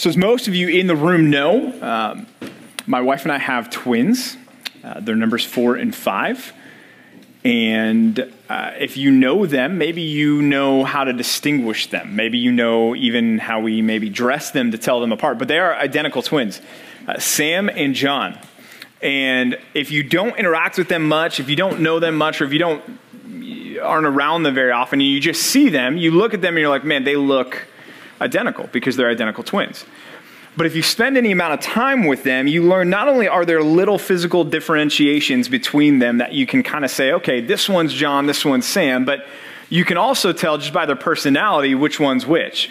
So, as most of you in the room know, um, my wife and I have twins. Uh, their numbers four and five. And uh, if you know them, maybe you know how to distinguish them. Maybe you know even how we maybe dress them to tell them apart. But they are identical twins, uh, Sam and John. And if you don't interact with them much, if you don't know them much, or if you don't aren't around them very often, and you just see them, you look at them and you're like, man, they look identical because they're identical twins. But if you spend any amount of time with them, you learn not only are there little physical differentiations between them that you can kind of say, okay, this one's John, this one's Sam, but you can also tell just by their personality which one's which.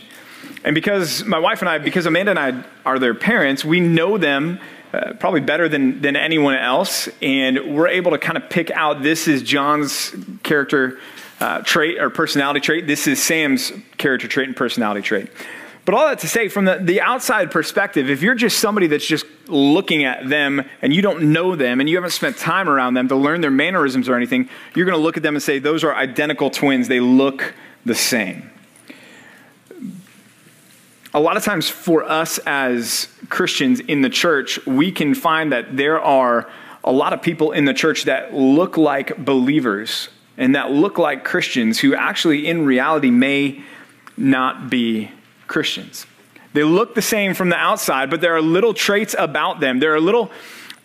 And because my wife and I, because Amanda and I are their parents, we know them uh, probably better than, than anyone else. And we're able to kind of pick out this is John's character uh, trait or personality trait. This is Sam's character trait and personality trait. But all that to say, from the, the outside perspective, if you're just somebody that's just looking at them and you don't know them and you haven't spent time around them to learn their mannerisms or anything, you're going to look at them and say, those are identical twins. They look the same. A lot of times for us as Christians in the church, we can find that there are a lot of people in the church that look like believers and that look like Christians who actually, in reality, may not be Christians. They look the same from the outside, but there are little traits about them. There are little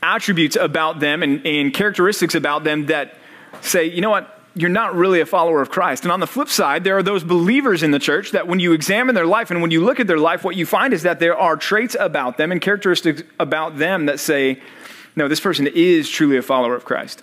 attributes about them and, and characteristics about them that say, you know what, you're not really a follower of Christ. And on the flip side, there are those believers in the church that when you examine their life and when you look at their life, what you find is that there are traits about them and characteristics about them that say, no, this person is truly a follower of Christ.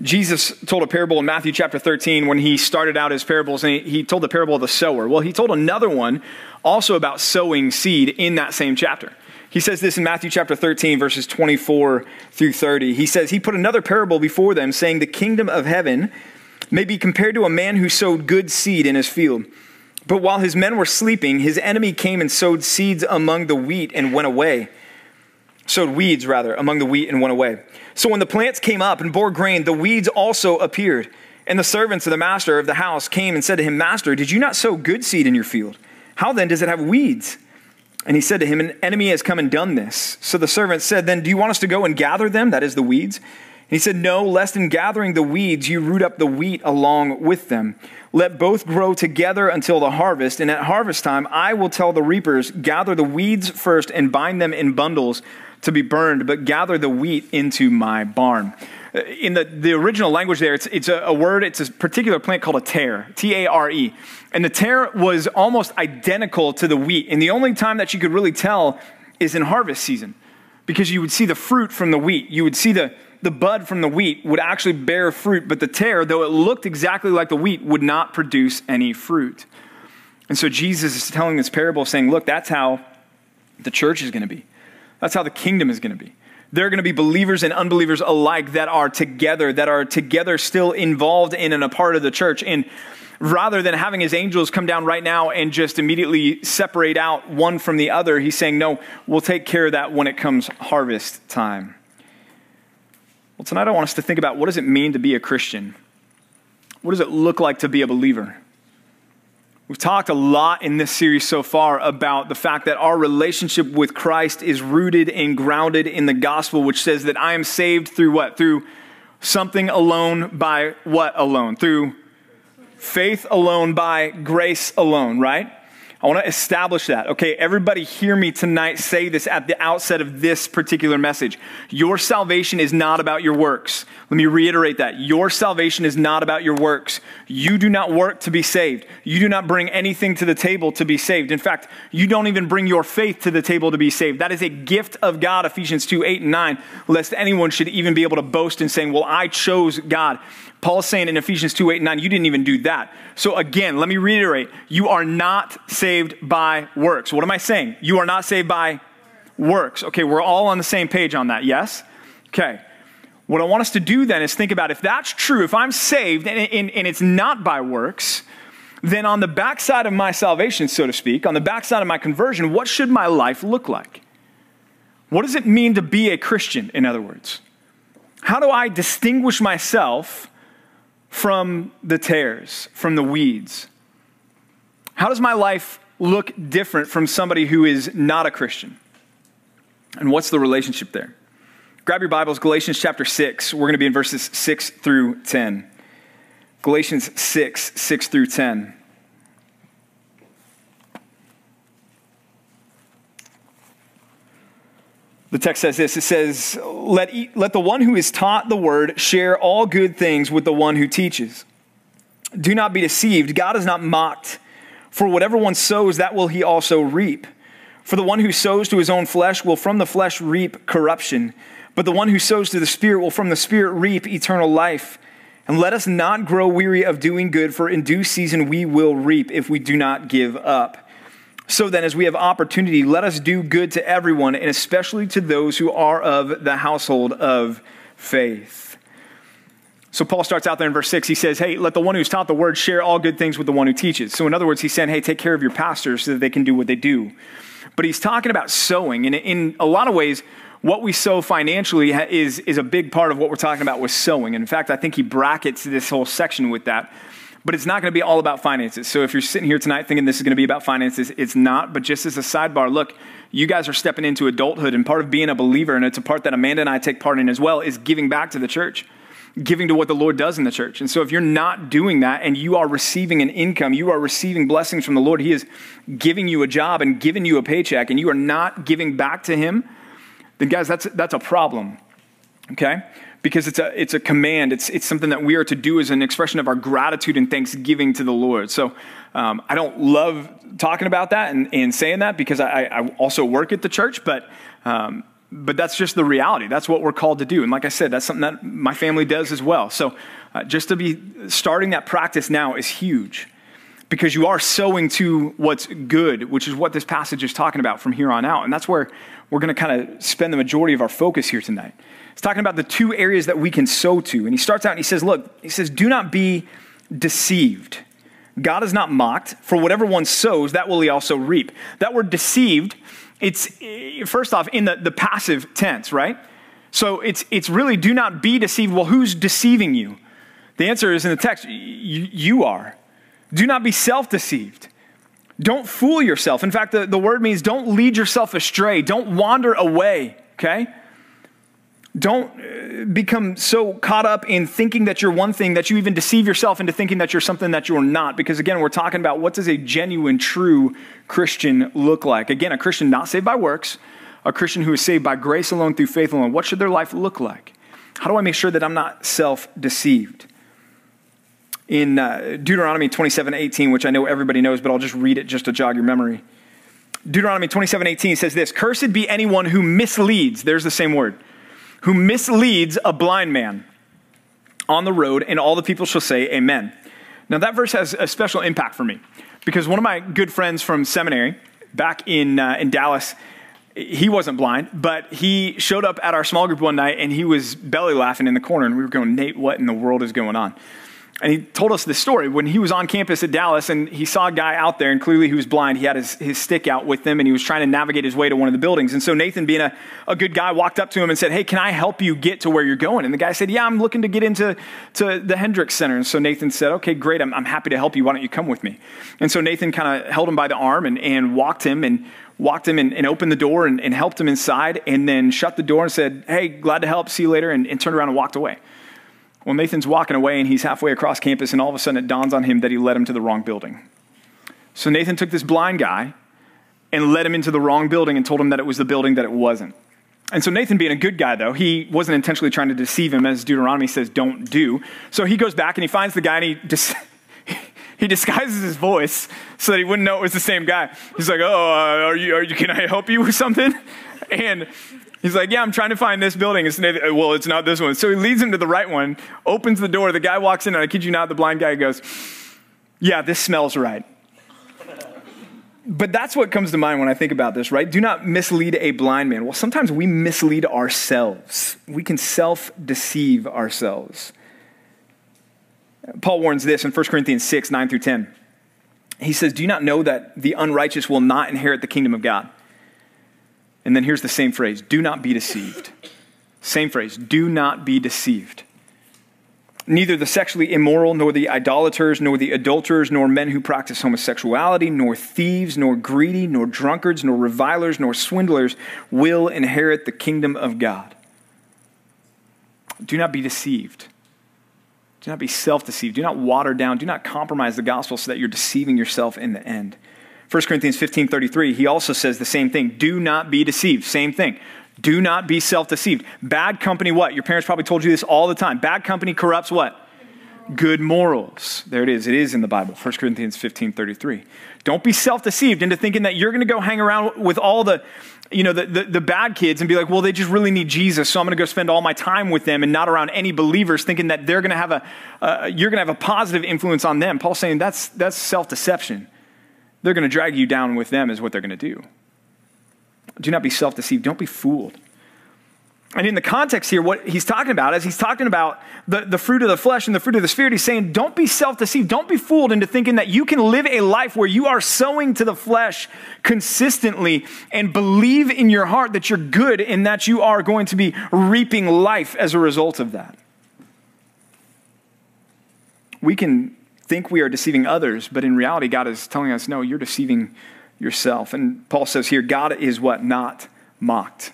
Jesus told a parable in Matthew chapter 13 when he started out his parables, and he told the parable of the sower. Well, he told another one also about sowing seed in that same chapter. He says this in Matthew chapter 13, verses 24 through 30. He says, He put another parable before them, saying, The kingdom of heaven may be compared to a man who sowed good seed in his field. But while his men were sleeping, his enemy came and sowed seeds among the wheat and went away. Sowed weeds, rather, among the wheat and went away. So when the plants came up and bore grain, the weeds also appeared. And the servants of the master of the house came and said to him, Master, did you not sow good seed in your field? How then does it have weeds? And he said to him, An enemy has come and done this. So the servant said, Then do you want us to go and gather them? That is the weeds. And he said, No, lest in gathering the weeds you root up the wheat along with them. Let both grow together until the harvest. And at harvest time, I will tell the reapers, Gather the weeds first and bind them in bundles to be burned, but gather the wheat into my barn. Uh, in the, the original language there, it's, it's a, a word, it's a particular plant called a tare, T A R E. And the tare was almost identical to the wheat. And the only time that you could really tell is in harvest season because you would see the fruit from the wheat. You would see the, the bud from the wheat would actually bear fruit, but the tare, though it looked exactly like the wheat, would not produce any fruit. And so Jesus is telling this parable saying, look, that's how the church is going to be. That's how the kingdom is going to be. There are going to be believers and unbelievers alike that are together, that are together still involved in and a part of the church. And rather than having his angels come down right now and just immediately separate out one from the other, he's saying, no, we'll take care of that when it comes harvest time. Well, tonight I want us to think about what does it mean to be a Christian? What does it look like to be a believer? We've talked a lot in this series so far about the fact that our relationship with Christ is rooted and grounded in the gospel, which says that I am saved through what? Through something alone by what alone? Through faith alone by grace alone, right? I want to establish that. Okay, everybody hear me tonight say this at the outset of this particular message. Your salvation is not about your works. Let me reiterate that. Your salvation is not about your works. You do not work to be saved. You do not bring anything to the table to be saved. In fact, you don't even bring your faith to the table to be saved. That is a gift of God, Ephesians 2 8 and 9, lest anyone should even be able to boast in saying, Well, I chose God. Paul is saying in Ephesians 2 8 and 9, you didn't even do that. So again, let me reiterate you are not saved by works. What am I saying? You are not saved by works. Okay, we're all on the same page on that, yes? Okay. What I want us to do then is think about if that's true, if I'm saved and, and, and it's not by works, then on the backside of my salvation, so to speak, on the backside of my conversion, what should my life look like? What does it mean to be a Christian, in other words? How do I distinguish myself from the tares, from the weeds? How does my life look different from somebody who is not a Christian? And what's the relationship there? Grab your Bibles, Galatians chapter 6. We're going to be in verses 6 through 10. Galatians 6, 6 through 10. The text says this it says, let, let the one who is taught the word share all good things with the one who teaches. Do not be deceived. God is not mocked. For whatever one sows, that will he also reap. For the one who sows to his own flesh will from the flesh reap corruption, but the one who sows to the Spirit will from the Spirit reap eternal life. And let us not grow weary of doing good, for in due season we will reap if we do not give up. So then, as we have opportunity, let us do good to everyone, and especially to those who are of the household of faith. So Paul starts out there in verse 6. He says, Hey, let the one who's taught the word share all good things with the one who teaches. So, in other words, he's saying, Hey, take care of your pastors so that they can do what they do. But he's talking about sowing. And in a lot of ways, what we sow financially is, is a big part of what we're talking about with sowing. And in fact, I think he brackets this whole section with that but it's not going to be all about finances. So if you're sitting here tonight thinking this is going to be about finances, it's not. But just as a sidebar, look, you guys are stepping into adulthood, and part of being a believer, and it's a part that Amanda and I take part in as well, is giving back to the church. Giving to what the Lord does in the church. And so, if you're not doing that and you are receiving an income, you are receiving blessings from the Lord, He is giving you a job and giving you a paycheck, and you are not giving back to Him, then, guys, that's, that's a problem. Okay? Because it's a, it's a command. It's, it's something that we are to do as an expression of our gratitude and thanksgiving to the Lord. So um, I don't love talking about that and, and saying that because I, I also work at the church, but, um, but that's just the reality. That's what we're called to do. And like I said, that's something that my family does as well. So uh, just to be starting that practice now is huge because you are sowing to what's good, which is what this passage is talking about from here on out. And that's where we're going to kind of spend the majority of our focus here tonight. He's talking about the two areas that we can sow to. And he starts out and he says, Look, he says, do not be deceived. God is not mocked, for whatever one sows, that will he also reap. That word deceived, it's first off in the, the passive tense, right? So it's, it's really do not be deceived. Well, who's deceiving you? The answer is in the text, you, you are. Do not be self deceived. Don't fool yourself. In fact, the, the word means don't lead yourself astray, don't wander away, okay? Don't uh, become so caught up in thinking that you're one thing that you even deceive yourself into thinking that you're something that you're not. Because again, we're talking about what does a genuine, true Christian look like? Again, a Christian not saved by works, a Christian who is saved by grace alone through faith alone. What should their life look like? How do I make sure that I'm not self deceived? In uh, Deuteronomy 27 18, which I know everybody knows, but I'll just read it just to jog your memory. Deuteronomy 27 18 says this Cursed be anyone who misleads, there's the same word who misleads a blind man on the road, and all the people shall say, Amen. Now, that verse has a special impact for me because one of my good friends from seminary back in, uh, in Dallas, he wasn't blind, but he showed up at our small group one night and he was belly laughing in the corner, and we were going, Nate, what in the world is going on? And he told us this story. When he was on campus at Dallas and he saw a guy out there, and clearly he was blind, he had his, his stick out with him and he was trying to navigate his way to one of the buildings. And so Nathan, being a, a good guy, walked up to him and said, Hey, can I help you get to where you're going? And the guy said, Yeah, I'm looking to get into to the Hendricks Center. And so Nathan said, Okay, great. I'm, I'm happy to help you. Why don't you come with me? And so Nathan kind of held him by the arm and, and walked him and walked him and, and opened the door and, and, helped him inside and then shut the door and said, Hey, glad to help. See you later. And, and turned around and walked away. Well, Nathan's walking away and he's halfway across campus, and all of a sudden it dawns on him that he led him to the wrong building. So Nathan took this blind guy and led him into the wrong building and told him that it was the building that it wasn't. And so Nathan, being a good guy, though, he wasn't intentionally trying to deceive him, as Deuteronomy says, don't do. So he goes back and he finds the guy and he dis- he disguises his voice so that he wouldn't know it was the same guy. He's like, "Oh, are, you, are you? Can I help you with something?" And He's like, Yeah, I'm trying to find this building. It's, uh, well, it's not this one. So he leads him to the right one, opens the door. The guy walks in, and I kid you not, the blind guy goes, Yeah, this smells right. But that's what comes to mind when I think about this, right? Do not mislead a blind man. Well, sometimes we mislead ourselves, we can self deceive ourselves. Paul warns this in 1 Corinthians 6 9 through 10. He says, Do you not know that the unrighteous will not inherit the kingdom of God? And then here's the same phrase do not be deceived. Same phrase do not be deceived. neither the sexually immoral, nor the idolaters, nor the adulterers, nor men who practice homosexuality, nor thieves, nor greedy, nor drunkards, nor revilers, nor swindlers will inherit the kingdom of God. Do not be deceived. Do not be self deceived. Do not water down. Do not compromise the gospel so that you're deceiving yourself in the end. 1 Corinthians 15 33, he also says the same thing. Do not be deceived. Same thing. Do not be self deceived. Bad company, what? Your parents probably told you this all the time. Bad company corrupts what? Good morals. There it is. It is in the Bible. 1 Corinthians 15 33. Don't be self deceived into thinking that you're going to go hang around with all the, you know, the, the, the, bad kids and be like, well, they just really need Jesus, so I'm going to go spend all my time with them and not around any believers, thinking that they're going to have a, uh, you're going to have a positive influence on them. Paul's saying that's, that's self deception. They're going to drag you down with them, is what they're going to do. Do not be self deceived. Don't be fooled. And in the context here, what he's talking about is he's talking about the, the fruit of the flesh and the fruit of the spirit. He's saying, don't be self deceived. Don't be fooled into thinking that you can live a life where you are sowing to the flesh consistently and believe in your heart that you're good and that you are going to be reaping life as a result of that. We can think we are deceiving others, but in reality, God is telling us, no, you're deceiving yourself. And Paul says here, God is what? Not mocked.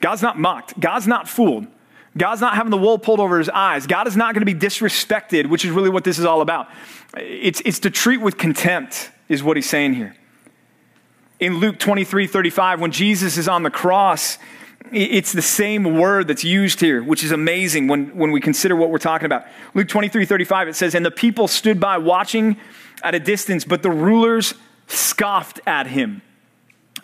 God's not mocked. God's not fooled. God's not having the wool pulled over his eyes. God is not going to be disrespected, which is really what this is all about. It's, it's to treat with contempt, is what he's saying here. In Luke 23 35, when Jesus is on the cross, it's the same word that's used here, which is amazing when, when we consider what we're talking about. Luke 23 35, it says, And the people stood by watching at a distance, but the rulers scoffed at him.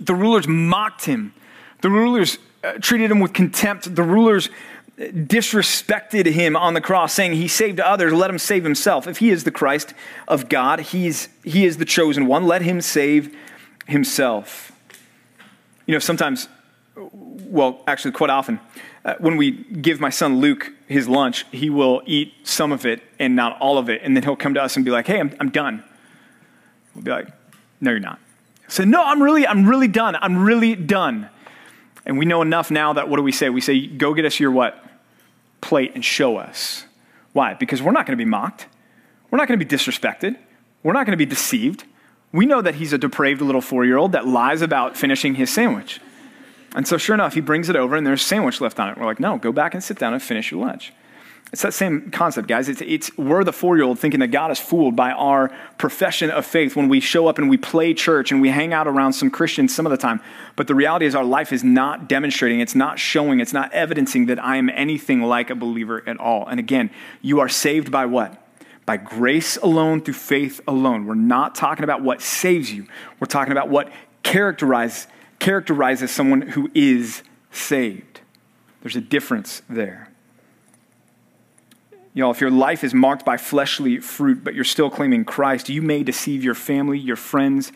The rulers mocked him. The rulers uh, treated him with contempt. The rulers disrespected him on the cross, saying, He saved others, let him save himself. If he is the Christ of God, he's, he is the chosen one, let him save himself. You know, sometimes, well, actually, quite often, uh, when we give my son Luke his lunch, he will eat some of it and not all of it. And then he'll come to us and be like, Hey, I'm, I'm done. We'll be like, No, you're not. Said, No, I'm really, I'm really done. I'm really done. And we know enough now that what do we say? We say, go get us your what? Plate and show us. Why? Because we're not going to be mocked. We're not going to be disrespected. We're not going to be deceived. We know that he's a depraved little four year old that lies about finishing his sandwich. And so, sure enough, he brings it over and there's a sandwich left on it. We're like, no, go back and sit down and finish your lunch. It's that same concept, guys. It's, it's, we're the four year old thinking that God is fooled by our profession of faith when we show up and we play church and we hang out around some Christians some of the time. But the reality is, our life is not demonstrating, it's not showing, it's not evidencing that I am anything like a believer at all. And again, you are saved by what? By grace alone, through faith alone. We're not talking about what saves you, we're talking about what characterize, characterizes someone who is saved. There's a difference there. Know, if your life is marked by fleshly fruit, but you're still claiming Christ, you may deceive your family, your friends,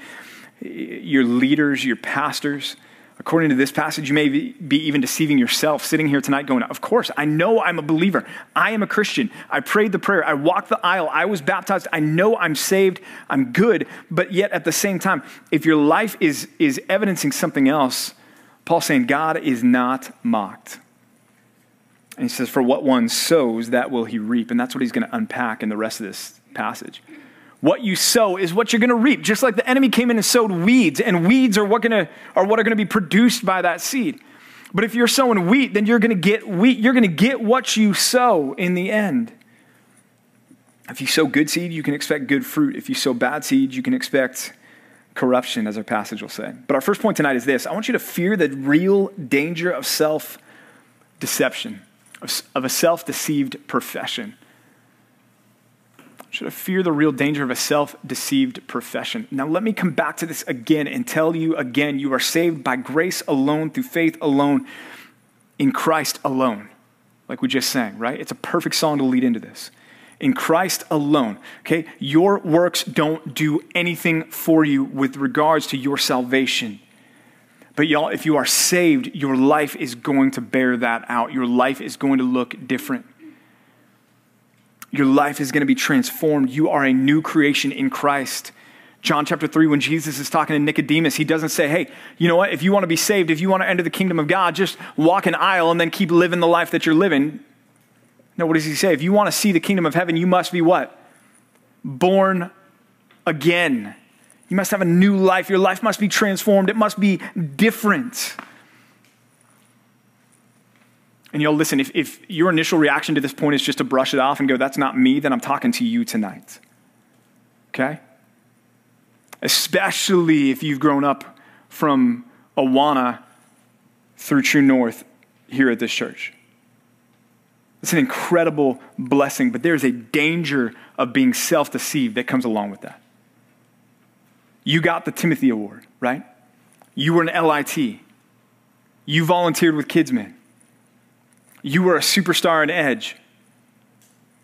your leaders, your pastors. According to this passage, you may be even deceiving yourself, sitting here tonight going, Of course, I know I'm a believer. I am a Christian. I prayed the prayer. I walked the aisle. I was baptized. I know I'm saved. I'm good. But yet, at the same time, if your life is, is evidencing something else, Paul's saying God is not mocked. And he says, For what one sows, that will he reap. And that's what he's going to unpack in the rest of this passage. What you sow is what you're going to reap. Just like the enemy came in and sowed weeds, and weeds are what, gonna, are what are going to be produced by that seed. But if you're sowing wheat, then you're going to get wheat. You're going to get what you sow in the end. If you sow good seed, you can expect good fruit. If you sow bad seed, you can expect corruption, as our passage will say. But our first point tonight is this I want you to fear the real danger of self deception of a self deceived profession. Should I fear the real danger of a self deceived profession? Now, let me come back to this again and tell you again you are saved by grace alone, through faith alone, in Christ alone, like we just sang, right? It's a perfect song to lead into this. In Christ alone, okay? Your works don't do anything for you with regards to your salvation. But y'all, if you are saved, your life is going to bear that out. Your life is going to look different. Your life is going to be transformed. You are a new creation in Christ. John chapter 3, when Jesus is talking to Nicodemus, he doesn't say, hey, you know what? If you want to be saved, if you want to enter the kingdom of God, just walk an aisle and then keep living the life that you're living. No, what does he say? If you want to see the kingdom of heaven, you must be what? Born again. You must have a new life. Your life must be transformed. It must be different. And you'll listen, if, if your initial reaction to this point is just to brush it off and go, that's not me, then I'm talking to you tonight. Okay? Especially if you've grown up from Awana through True North here at this church. It's an incredible blessing, but there's a danger of being self deceived that comes along with that. You got the Timothy Award, right? You were an LIT. You volunteered with Kidsmen. You were a superstar in Edge.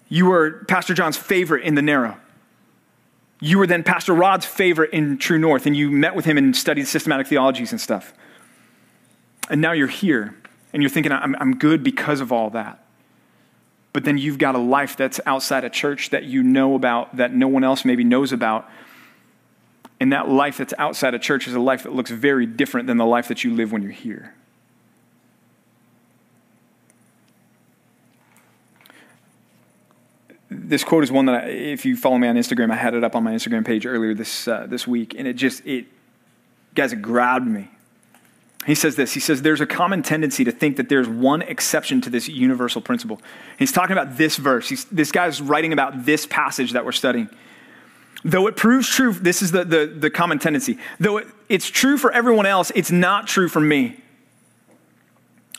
You were Pastor John's favorite in the Narrow. You were then Pastor Rod's favorite in True North, and you met with him and studied systematic theologies and stuff. And now you're here, and you're thinking, I'm, I'm good because of all that. But then you've got a life that's outside a church that you know about, that no one else maybe knows about. And that life that's outside a church is a life that looks very different than the life that you live when you're here. This quote is one that, I, if you follow me on Instagram, I had it up on my Instagram page earlier this uh, this week, and it just it, guys, it grabbed me. He says this. He says there's a common tendency to think that there's one exception to this universal principle. He's talking about this verse. He's, this guy's writing about this passage that we're studying. Though it proves true, this is the, the, the common tendency. Though it, it's true for everyone else, it's not true for me.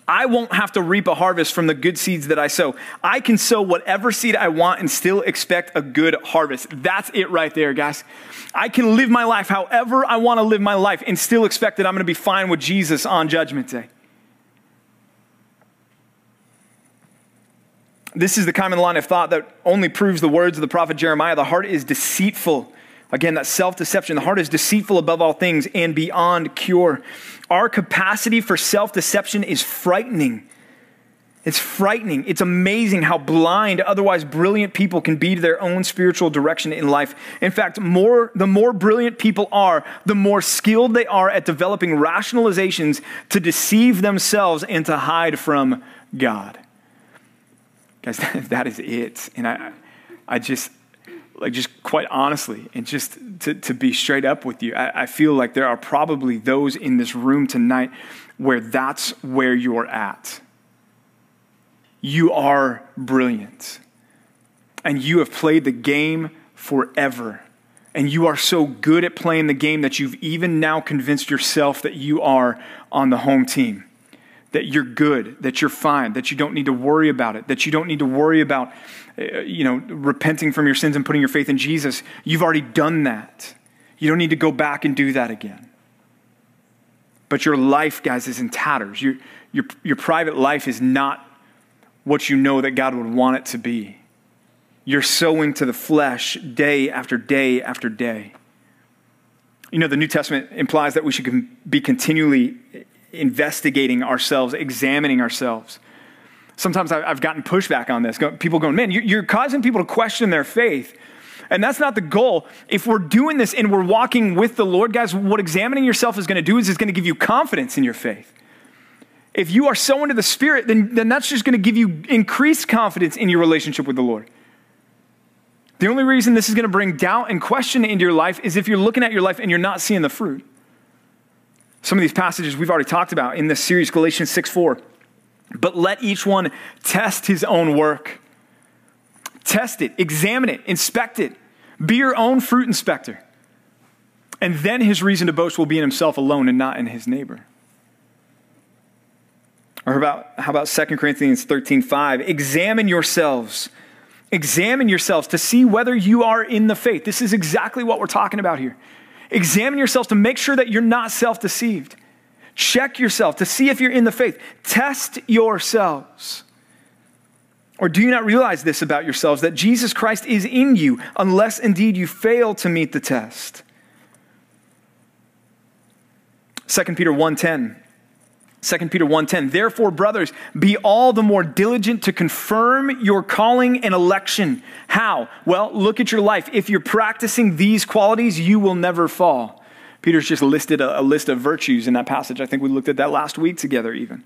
I won't have to reap a harvest from the good seeds that I sow. I can sow whatever seed I want and still expect a good harvest. That's it right there, guys. I can live my life however I want to live my life and still expect that I'm going to be fine with Jesus on Judgment Day. This is the common line of thought that only proves the words of the prophet Jeremiah the heart is deceitful Again, that self deception. The heart is deceitful above all things and beyond cure. Our capacity for self deception is frightening. It's frightening. It's amazing how blind otherwise brilliant people can be to their own spiritual direction in life. In fact, more, the more brilliant people are, the more skilled they are at developing rationalizations to deceive themselves and to hide from God. Guys, that is it. And I, I just, like just quite honestly and just to, to be straight up with you I, I, feel like there are probably those in this room tonight where that's where you're at. You are brilliant. And you have played the game forever. And you are so good at playing the game that you've even now convinced yourself that you are on the home team that you're good, that you're fine, that you don't need to worry about it, that you don't need to worry about Uh, you know, repenting from your sins and putting your faith in Jesus, you've already done that. You don't need to go back and do that again. But your life, guys, is in tatters. Your, your, your private life is not what you know that God would want it to be. You're sowing to the flesh day after day after day. You know, the New Testament implies that we should be continually investigating ourselves, examining ourselves sometimes I've gotten pushback on this. People going, man, you're causing people to question their faith. And that's not the goal. If we're doing this and we're walking with the Lord, guys, what examining yourself is going to do is it's going to give you confidence in your faith. If you are so into the Spirit, then, then that's just going to give you increased confidence in your relationship with the Lord. The only reason this is going to bring doubt and question into your life is if you're looking at your life and you're not seeing the fruit. Some of these passages we've already talked about in this series, Galatians 6 4. But let each one test his own work. Test it, examine it, inspect it. Be your own fruit inspector. And then his reason to boast will be in himself alone and not in his neighbor. Or about, how about 2 Corinthians 13 5? Examine yourselves. Examine yourselves to see whether you are in the faith. This is exactly what we're talking about here. Examine yourselves to make sure that you're not self deceived. Check yourself to see if you're in the faith. Test yourselves. Or do you not realize this about yourselves that Jesus Christ is in you, unless indeed you fail to meet the test? 2 Peter 1:10 2 Peter 1:10 Therefore brothers be all the more diligent to confirm your calling and election. How? Well, look at your life. If you're practicing these qualities, you will never fall. Peter's just listed a, a list of virtues in that passage. I think we looked at that last week together, even. And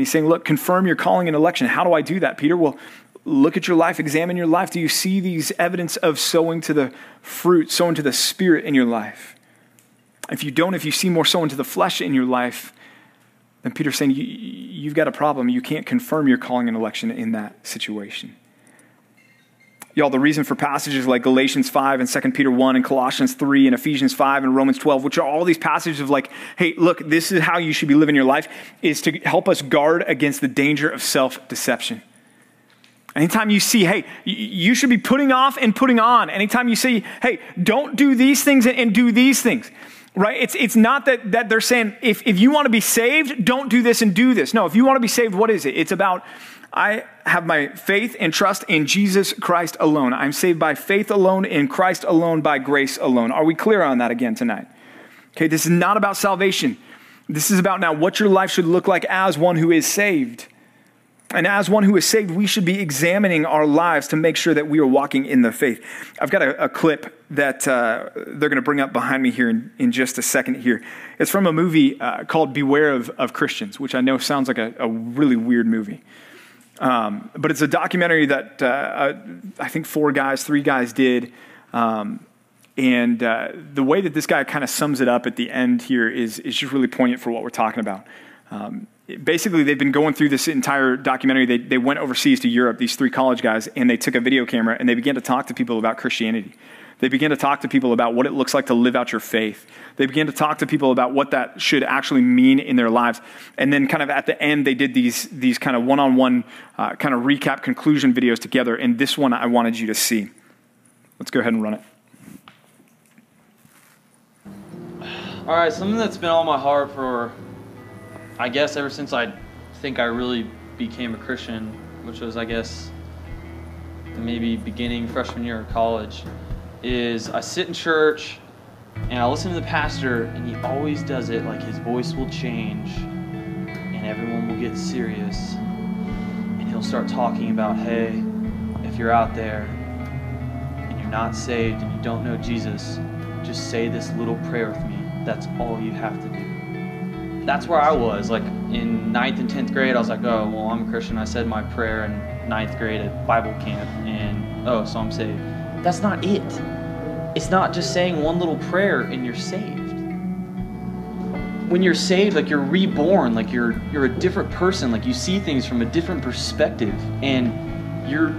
he's saying, Look, confirm your calling and election. How do I do that, Peter? Well, look at your life, examine your life. Do you see these evidence of sowing to the fruit, sowing to the spirit in your life? If you don't, if you see more sowing to the flesh in your life, then Peter's saying you, you've got a problem. You can't confirm your calling and election in that situation. Y'all, the reason for passages like Galatians 5 and 2 Peter 1 and Colossians 3 and Ephesians 5 and Romans 12, which are all these passages of like, hey, look, this is how you should be living your life, is to help us guard against the danger of self deception. Anytime you see, hey, you should be putting off and putting on. Anytime you see, hey, don't do these things and do these things, right? It's, it's not that, that they're saying, if, if you want to be saved, don't do this and do this. No, if you want to be saved, what is it? It's about I have my faith and trust in Jesus Christ alone. I'm saved by faith alone, in Christ alone, by grace alone. Are we clear on that again tonight? Okay, this is not about salvation. This is about now what your life should look like as one who is saved. And as one who is saved, we should be examining our lives to make sure that we are walking in the faith. I've got a, a clip that uh, they're going to bring up behind me here in, in, just a second here. It's from a movie uh, called Beware of, of Christians, which I know sounds like a, a really weird movie. Um, but it's a documentary that uh, uh, I think four guys, three guys did. Um, and uh, the way that this guy kind of sums it up at the end here is, is just really poignant for what we're talking about. Um, basically, they've been going through this entire documentary. They, they went overseas to Europe, these three college guys, and they took a video camera and they began to talk to people about Christianity. They began to talk to people about what it looks like to live out your faith. They began to talk to people about what that should actually mean in their lives. And then, kind of at the end, they did these, these kind of one on one kind of recap conclusion videos together. And this one I wanted you to see. Let's go ahead and run it. All right, something that's been on my heart for, I guess, ever since I think I really became a Christian, which was, I guess, maybe beginning freshman year of college is I sit in church and I listen to the pastor, and he always does it like his voice will change and everyone will get serious. And he'll start talking about, hey, if you're out there and you're not saved and you don't know Jesus, just say this little prayer with me. That's all you have to do. That's where I was. Like in ninth and 10th grade, I was like, oh, well, I'm a Christian. I said my prayer in ninth grade at Bible camp, and oh, so I'm saved. That's not it. It's not just saying one little prayer and you're saved. When you're saved, like you're reborn, like you're you're a different person, like you see things from a different perspective and you're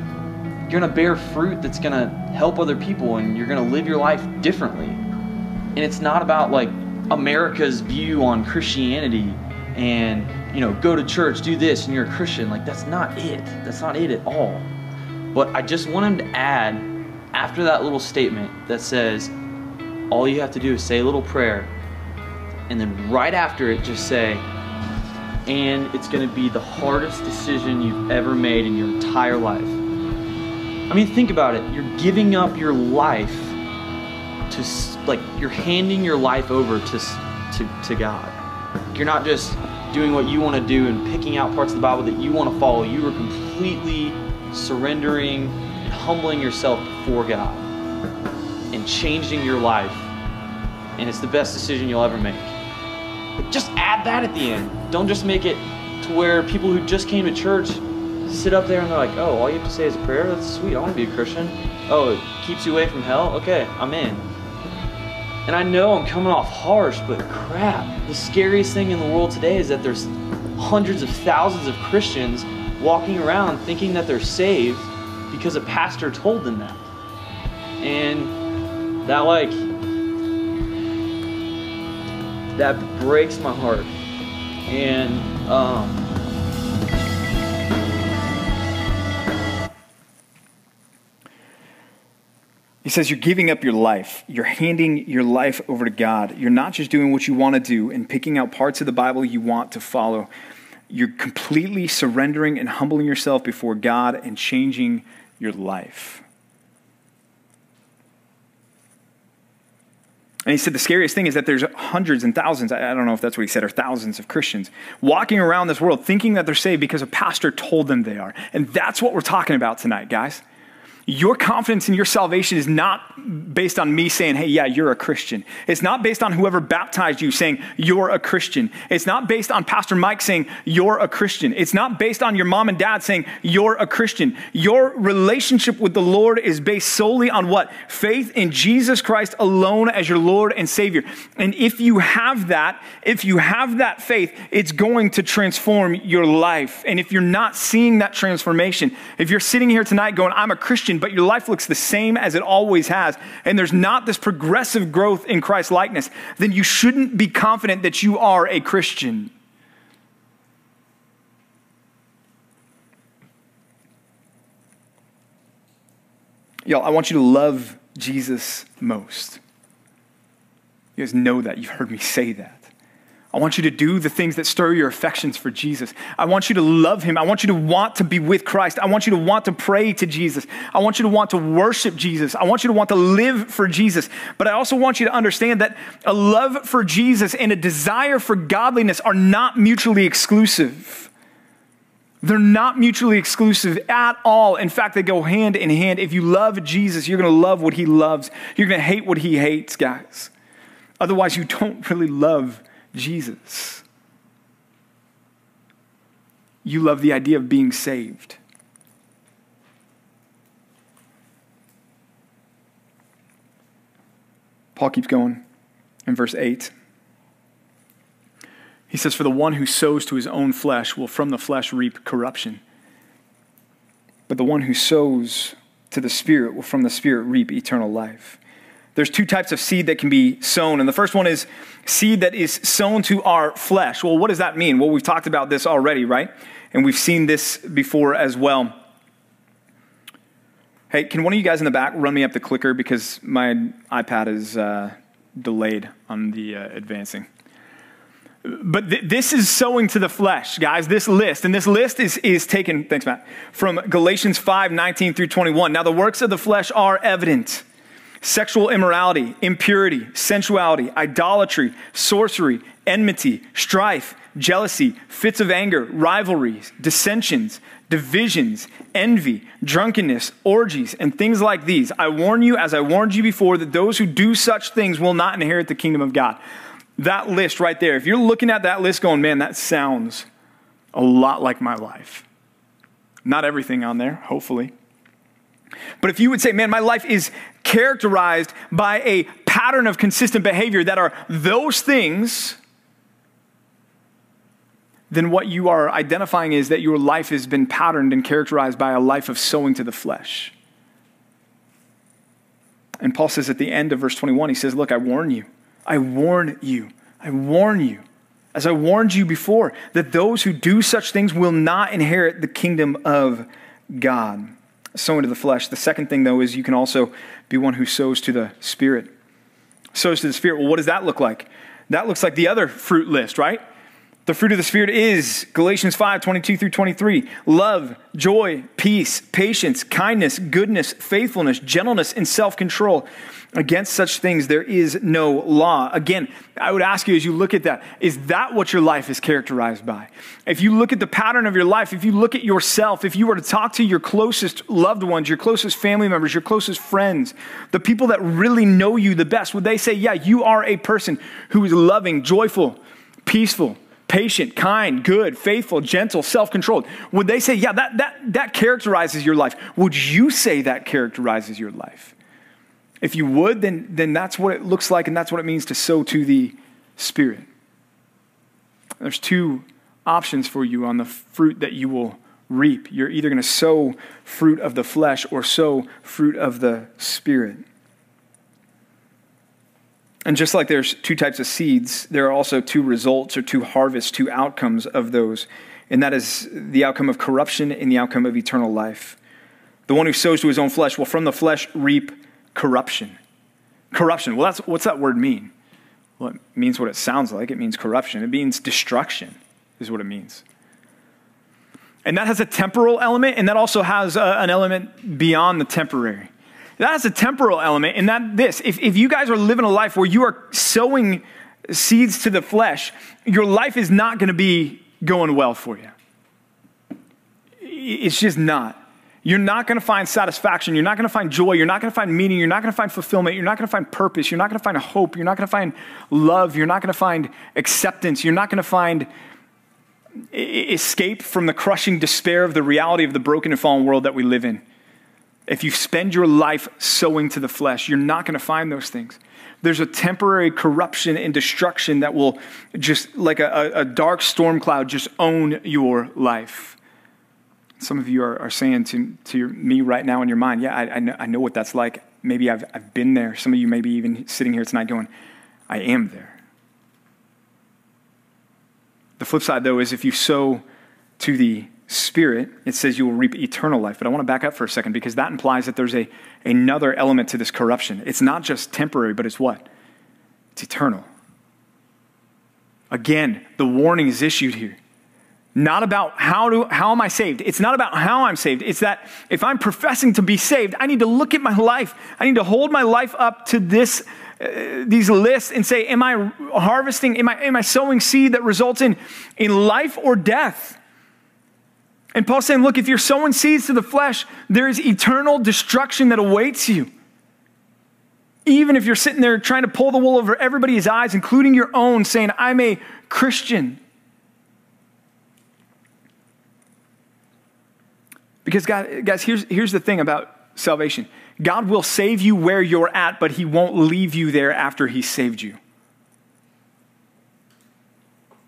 you're to bear fruit that's to help other people and you're to live your life differently. And it's not about like America's view on Christianity and, you know, go to church, do this and you're a Christian. Like that's not it. That's not it at all. But I just want him to add after that little statement that says, all you have to do is say a little prayer, and then right after it, just say, and it's going to be the hardest decision you've ever made in your entire life. I mean, think about it. You're giving up your life to, like, you're handing your life over to, to, to God. You're not just doing what you want to do and picking out parts of the Bible that you want to follow. You are completely surrendering humbling yourself before God and changing your life. And it's the best decision you'll ever make. But just add that at the end. Don't just make it to where people who just came to church sit up there and they're like, oh, all you have to say is a prayer? That's sweet. I want to be a Christian. Oh, it keeps you away from hell? Okay, I'm in. And I know I'm coming off harsh, but crap. The scariest thing in the world today is that there's hundreds of thousands of Christians walking around thinking that they're saved because a pastor told them that. And that, like, that breaks my heart. And, um, He says you're giving up your life. You're handing your life over to God. You're not just doing what you want to do and picking out parts of the Bible you want to follow. You're completely surrendering and humbling yourself before God and changing your life. And he said the scariest thing is that there's hundreds and thousands, I don't know if that's what he said, or thousands of Christians walking around this world thinking that they're saved because a pastor told them they are. And that's what we're talking about tonight, guys. Your confidence in your salvation is not based on me saying, hey, yeah, you're a Christian. It's not based on whoever baptized you saying, you're a Christian. It's not based on Pastor Mike saying, you're a Christian. It's not based on your mom and dad saying, you're a Christian. Your relationship with the Lord is based solely on what? Faith in Jesus Christ alone as your Lord and Savior. And if you have that, if you have that faith, it's going to transform your life. And if you're not seeing that transformation, if you're sitting here tonight going, I'm a Christian, But your life looks the same as it always has, and there's not this progressive growth in Christ likeness, then you shouldn't be confident that you are a Christian. Y'all, I want you to love Jesus most. You guys know that. You've heard me say that. I want you to do the things that stir your affections for Jesus. I want you to love him. I want you to want to be with Christ. I want you to want to pray to Jesus. I want you to want to worship Jesus. I want you to want to live for Jesus. But I also want you to understand that a love for Jesus and a desire for godliness are not mutually exclusive. They're not mutually exclusive at all. In fact, they go hand in hand. If you love Jesus, you're going to love what he loves. You're going to hate what he hates, guys. Otherwise, you don't really love Jesus. You love the idea of being saved. Paul keeps going in verse 8. He says, For the one who sows to his own flesh will from the flesh reap corruption. But the one who sows to the Spirit will from the Spirit reap eternal life there's two types of seed that can be sown. And the first one is seed that is sown to our flesh. Well, what does that mean? Well, we've talked about this already, right? And we've seen this before as well. Hey, can one of you guys in the back run me up the clicker because my iPad is uh, delayed on the uh, advancing? But th- this is sowing to the flesh, guys, this list. And this list is, is taken, thanks, Matt, from Galatians 5 19 through 21. Now, the works of the flesh are evident sexual immorality, impurity, sensuality, idolatry, sorcery, enmity, strife, jealousy, fits of anger, rivalries, dissensions, divisions, envy, drunkenness, orgies, and things like these. I warn you, as I warned you before, that those who do such things will not inherit the kingdom of God. That list right there, if you're looking at that list going, man, that sounds a lot like my life. Not everything on there, hopefully. But if you would say, man, my life is characterized by a pattern of consistent behavior that are those things, then what you are identifying is that your life has been patterned and characterized by a life of sowing to the flesh. And Paul says at the end of verse 21, he says, Look, I warn you. I warn you. I warn you, as I warned you before, that those who do such things will not inherit the kingdom of God sowing to the flesh. The second thing, though, is you can also be one who sows to the Spirit. Sows to the Spirit. Well, what does that look like? That looks like the other fruit list, right? The fruit of the Spirit is Galatians 5 22 through 23 love, joy, peace, patience, kindness, goodness, faithfulness, gentleness, and self control. Against such things, there is no law. Again, I would ask you as you look at that, is that what your life is characterized by? If you look at the pattern of your life, if you look at yourself, if you were to talk to your closest loved ones, your closest family members, your closest friends, the people that really know you the best, would they say, yeah, you are a person who is loving, joyful, peaceful, patient, kind, good, faithful, gentle, self controlled? Would they say, yeah, that, that, that characterizes your life? Would you say that characterizes your life? If you would, then, then that's what it looks like, and that's what it means to sow to the Spirit. There's two options for you on the fruit that you will reap. You're either going to sow fruit of the flesh or sow fruit of the Spirit. And just like there's two types of seeds, there are also two results or two harvests, two outcomes of those. And that is the outcome of corruption and the outcome of eternal life. The one who sows to his own flesh will from the flesh reap corruption. Corruption. Well, that's, what's that word mean? Well, it means what it sounds like. It means corruption. It means destruction, is what it means. And that has a temporal element, and that also has a, an element beyond the temporary. That has a temporal element, and that this if, if you guys are living a life where you are sowing seeds to the flesh, your life is not going to be going well for you. It's just not. You're not going to find satisfaction. You're not going to find joy. You're not going to find meaning. You're not going to find fulfillment. You're not going to find purpose. You're not going to find hope. You're not going to find love. You're not going to find acceptance. You're not going to find escape from the crushing despair of the reality of the broken and fallen world that we live in. If you spend your life sowing to the flesh, you're not going to find those things. There's a temporary corruption and destruction that will just, like a, a dark storm cloud, just own your life. Some of you are, are saying to, to your, me right now in your mind, yeah, I, I, know, I know what that's like. Maybe I've, I've been there. Some of you may be even sitting here tonight going, I am there. The flip side, though, is if you sow to the Spirit, it says you will reap eternal life. But I want to back up for a second because that implies that there's a, another element to this corruption. It's not just temporary, but it's what? It's eternal. Again, the warning is issued here. Not about how, do, how am I saved. It's not about how I'm saved. It's that if I'm professing to be saved, I need to look at my life. I need to hold my life up to this, uh, these lists and say, am I harvesting, am I, am I sowing seed that results in, in life or death? And Paul's saying, look, if you're sowing seeds to the flesh, there is eternal destruction that awaits you. Even if you're sitting there trying to pull the wool over everybody's eyes, including your own, saying, I'm a Christian. Because, God, guys, here's, here's the thing about salvation God will save you where you're at, but He won't leave you there after He saved you.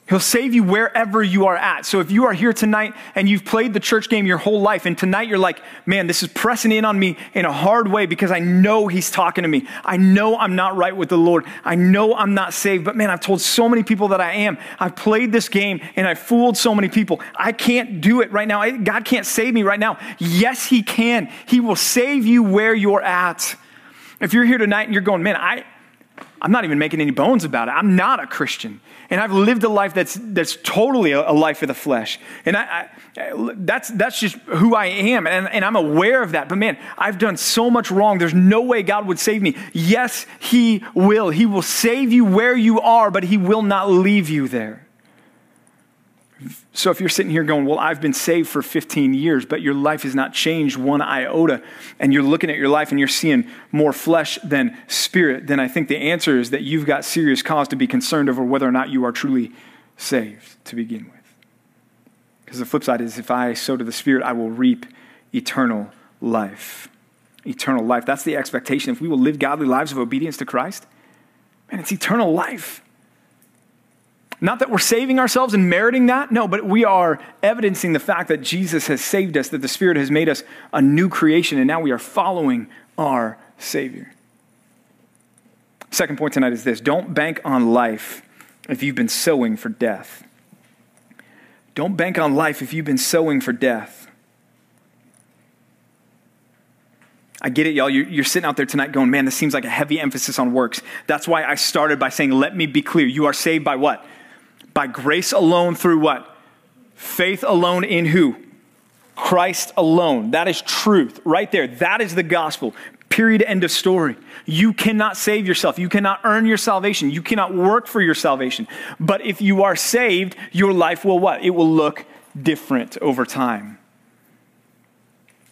He'll save you wherever you are at. So if you are here tonight and you've played the church game your whole life, and tonight you're like, man, this is pressing in on me in a hard way because I know He's talking to me. I know I'm not right with the Lord. I know I'm not saved, but man, I've told so many people that I am. I've played this game and I've fooled so many people. I can't do it right now. God can't save me right now. Yes, He can. He will save you where you're at. If you're here tonight and you're going, man, I, I'm not even making any bones about it. I'm not a Christian. And I've lived a life that's, that's totally a, a life of the flesh. And I, I, that's, that's just who I am. And, and I'm aware of that. But man, I've done so much wrong. There's no way God would save me. Yes, He will. He will save you where you are, but He will not leave you there. So if you're sitting here going, Well, I've been saved for 15 years, but your life has not changed one iota, and you're looking at your life and you're seeing more flesh than spirit, then I think the answer is that you've got serious cause to be concerned over whether or not you are truly saved to begin with. Because the flip side is if I sow to the spirit, I will reap eternal life. Eternal life. That's the expectation. If we will live godly lives of obedience to Christ, man, it's eternal life. Not that we're saving ourselves and meriting that, no, but we are evidencing the fact that Jesus has saved us, that the Spirit has made us a new creation, and now we are following our Savior. Second point tonight is this don't bank on life if you've been sowing for death. Don't bank on life if you've been sowing for death. I get it, y'all. You're, you're, sitting out there tonight going, man, this seems like a heavy emphasis on works. That's why I started by saying, let me be clear. You are saved by what? By grace alone through what? Faith alone in who? Christ alone. That is truth right there. That is the gospel. Period. End of story. You cannot save yourself. You cannot earn your salvation. You cannot work for your salvation. But if you are saved, your life will what? It will look different over time.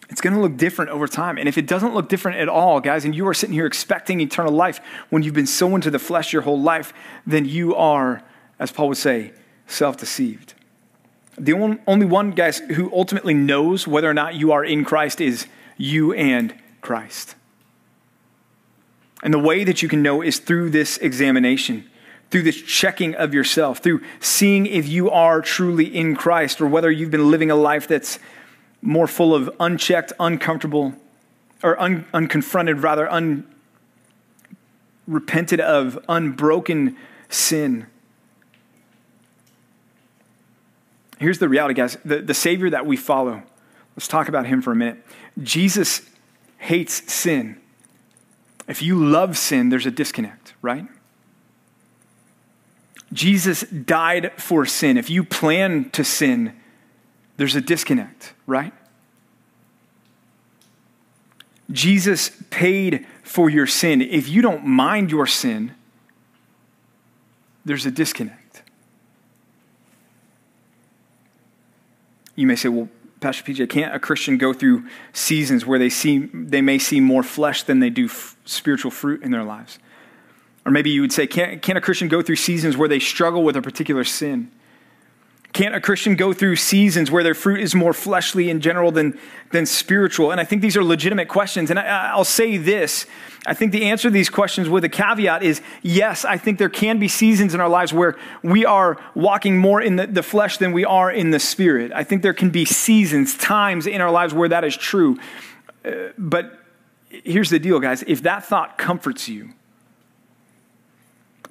It's going to look different over time. And if it doesn't look different at all, guys, and you are sitting here expecting eternal life when you've been sown to the flesh your whole life, then you are as Paul would say, self deceived. The only one, guys, who ultimately knows whether or not you are in Christ is you and Christ. And the way that you can know is through this examination, through this checking of yourself, through seeing if you are truly in Christ or whether you've been living a life that's more full of unchecked, uncomfortable, or un, unconfronted, rather, unrepented of, unbroken sin. Here's the reality, guys the, the Savior that we follow, let's talk about him for a minute. Jesus hates sin. If you love sin, there's a disconnect, right? Jesus died for sin. If you plan to sin, there's a disconnect, right? Jesus paid for your sin. If you don't mind your sin, there's a disconnect. You may say, well, Pastor PJ, can't a Christian go through seasons where they see they may see more flesh than they do f- spiritual fruit in their lives? Or maybe you would say, can't, can't a Christian go through seasons where they struggle with a particular sin? Can't a Christian go through seasons where their fruit is more fleshly in general than, than spiritual? And I think these are legitimate questions. And I, will say this I think the answer to these questions with a caveat is yes, I think there can be seasons in our lives where we are walking more in the, the flesh than we are in the spirit. I think there can be seasons, times in our lives where that is true. Uh, but here's the deal, guys if that thought comforts you,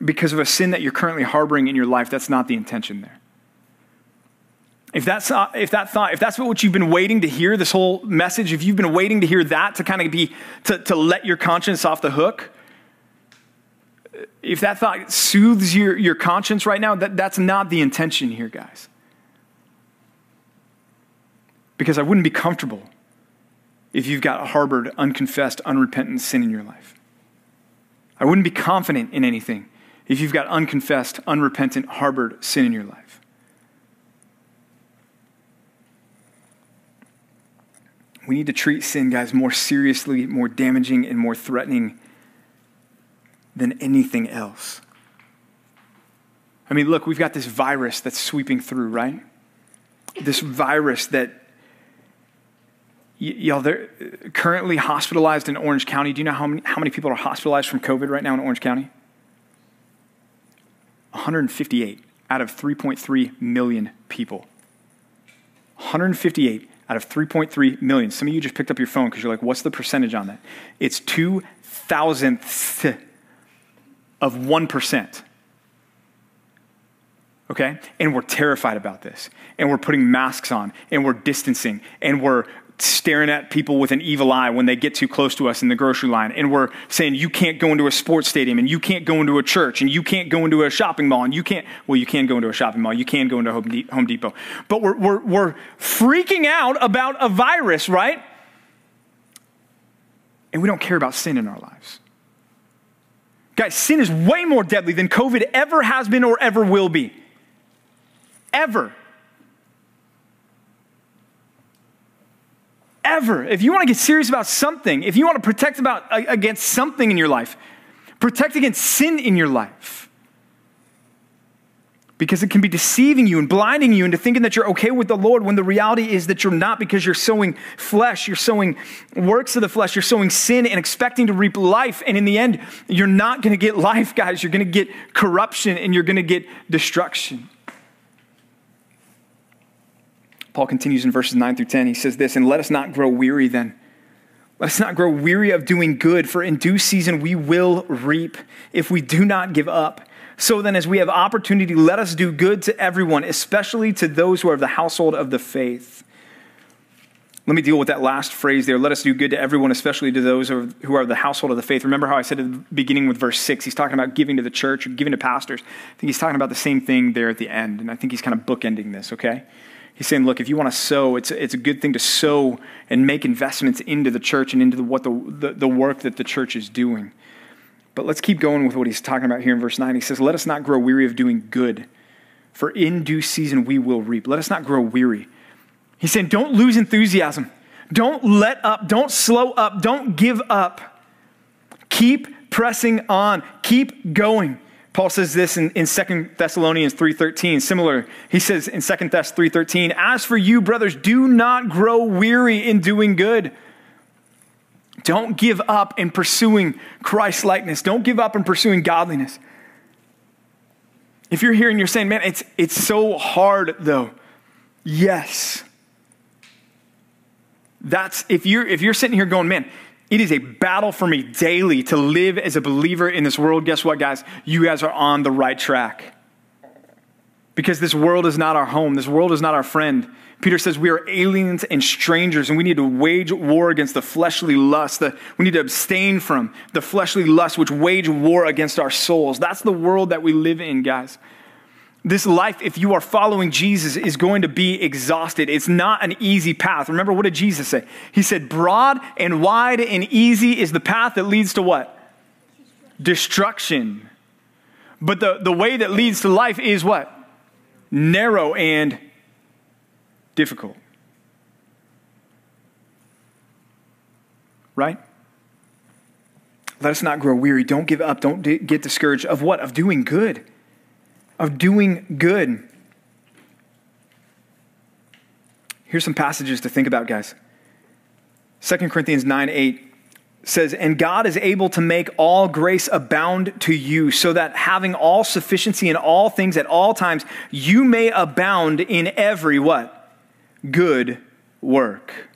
because of a sin that you're currently harboring in your life, that's not the intention there. If that's, uh, if that thought, if that's what you've been waiting to hear, this whole message, if you've been waiting to hear that to kind of be, to, to let your conscience off the hook, if that thought soothes your, your conscience right now, that, that's not the intention here, guys. Because I wouldn't be comfortable if you've got harbored, unconfessed, unrepentant sin in your life. I wouldn't be confident in anything if you've got unconfessed, unrepentant, harbored sin in your life. We need to treat sin, guys, more seriously, more damaging, and more threatening than anything else. I mean, look, we've got this virus that's sweeping through, right? This virus that, y- y'all, they're uh, currently hospitalized in Orange County. Do you know how many, how many people are hospitalized from COVID right now in Orange County? 158 out of 3.3 million people. 158 out of 3.3 million. Some of you just picked up your phone because you're like, what's the percentage on that? It's two thousandths of 1%. Okay? And we're terrified about this. And we're putting masks on. And we're distancing. And we're staring at people with an evil eye when they get too close to us in the grocery line. And we're saying, you can't go into a sports stadium, and you can't go into a church, and you can't go into a shopping mall, and you can't, well, you can go into a shopping mall, you can go into a Home Depot. But we're, we're, we're freaking out about a virus, right? And we don't care about sin in our lives. Guys, sin is way more deadly than COVID ever has been or ever will be. Ever. Ever. If you want to get serious about something, if you want to protect about against something in your life, protect against sin in your life. Because it can be deceiving you and blinding you into thinking that you're okay with the Lord when the reality is that you're not because you're sowing flesh, you're sowing works of the flesh, you're sowing sin and expecting to reap life. And in the end, you're not going to get life, guys. You're going to get corruption and you're going to get destruction. Paul continues in verses 9 through 10. He says this, and let us not grow weary then. Let us not grow weary of doing good, for in due season we will reap if we do not give up. So then, as we have opportunity, let us do good to everyone, especially to those who are of the household of the faith. Let me deal with that last phrase there. Let us do good to everyone, especially to those who are of the household of the faith. Remember how I said at the beginning with verse 6, he's talking about giving to the church or giving to pastors. I think he's talking about the same thing there at the end, and I think he's kind of bookending this, okay? He's saying, look, if you want to sow, it's, it's a good thing to sow and make investments into the church and into the, what the, the, the work that the church is doing. But let's keep going with what he's talking about here in verse 9. He says, Let us not grow weary of doing good, for in due season we will reap. Let us not grow weary. He's saying, Don't lose enthusiasm. Don't let up. Don't slow up. Don't give up. Keep pressing on. Keep going. Paul says this in, in 2 Thessalonians 3.13. Similar, he says in 2 Thess 3.13, As for you, brothers, do not grow weary in doing good. Don't give up in pursuing Christ likeness. Don't give up in pursuing godliness. If you're here and you're saying, man, it's, it's so hard though. Yes. That's if you're if you're sitting here going, man, it is a battle for me daily to live as a believer in this world. Guess what, guys? You guys are on the right track. Because this world is not our home, this world is not our friend. Peter says we are aliens and strangers, and we need to wage war against the fleshly lust. We need to abstain from the fleshly lust which wage war against our souls. That's the world that we live in, guys. This life, if you are following Jesus, is going to be exhausted. It's not an easy path. Remember, what did Jesus say? He said, Broad and wide and easy is the path that leads to what? Destruction. But the, the way that leads to life is what? Narrow and difficult. Right? Let us not grow weary. Don't give up. Don't get discouraged. Of what? Of doing good. Of doing good. Here's some passages to think about, guys. 2 Corinthians 9 8 says, And God is able to make all grace abound to you, so that having all sufficiency in all things at all times, you may abound in every what? Good work.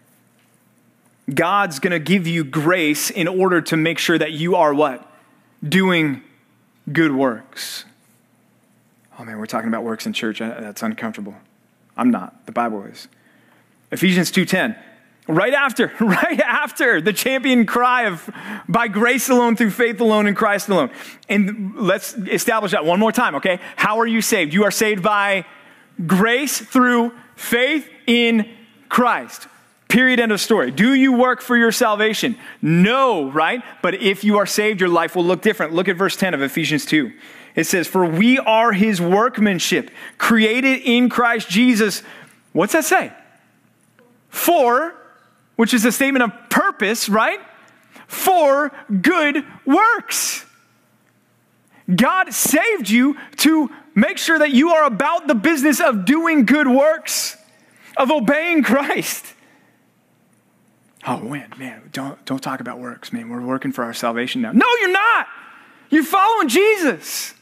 God's going to give you grace in order to make sure that you are what? Doing good works. Oh man, we're talking about works in church. Uh, that's uncomfortable. I'm not. The Bible is. Ephesians 2:10. Right after, right after the champion cry of by grace alone through faith alone in Christ alone. And let's establish that one more time, okay? How are you saved? You are saved by grace through faith in Christ. Period, end of story. Do you work for your salvation? No, right? But if you are saved, your life will look different. Look at verse 10 of Ephesians 2. It says, For we are his workmanship, created in Christ Jesus. What's that say? For, which is a statement of purpose, right? For good works. God saved you to make sure that you are about the business of doing good works, of obeying Christ. Oh, man, man, don't, don't talk about works, man. We're working for our salvation now. No, you're not. You're following Jesus.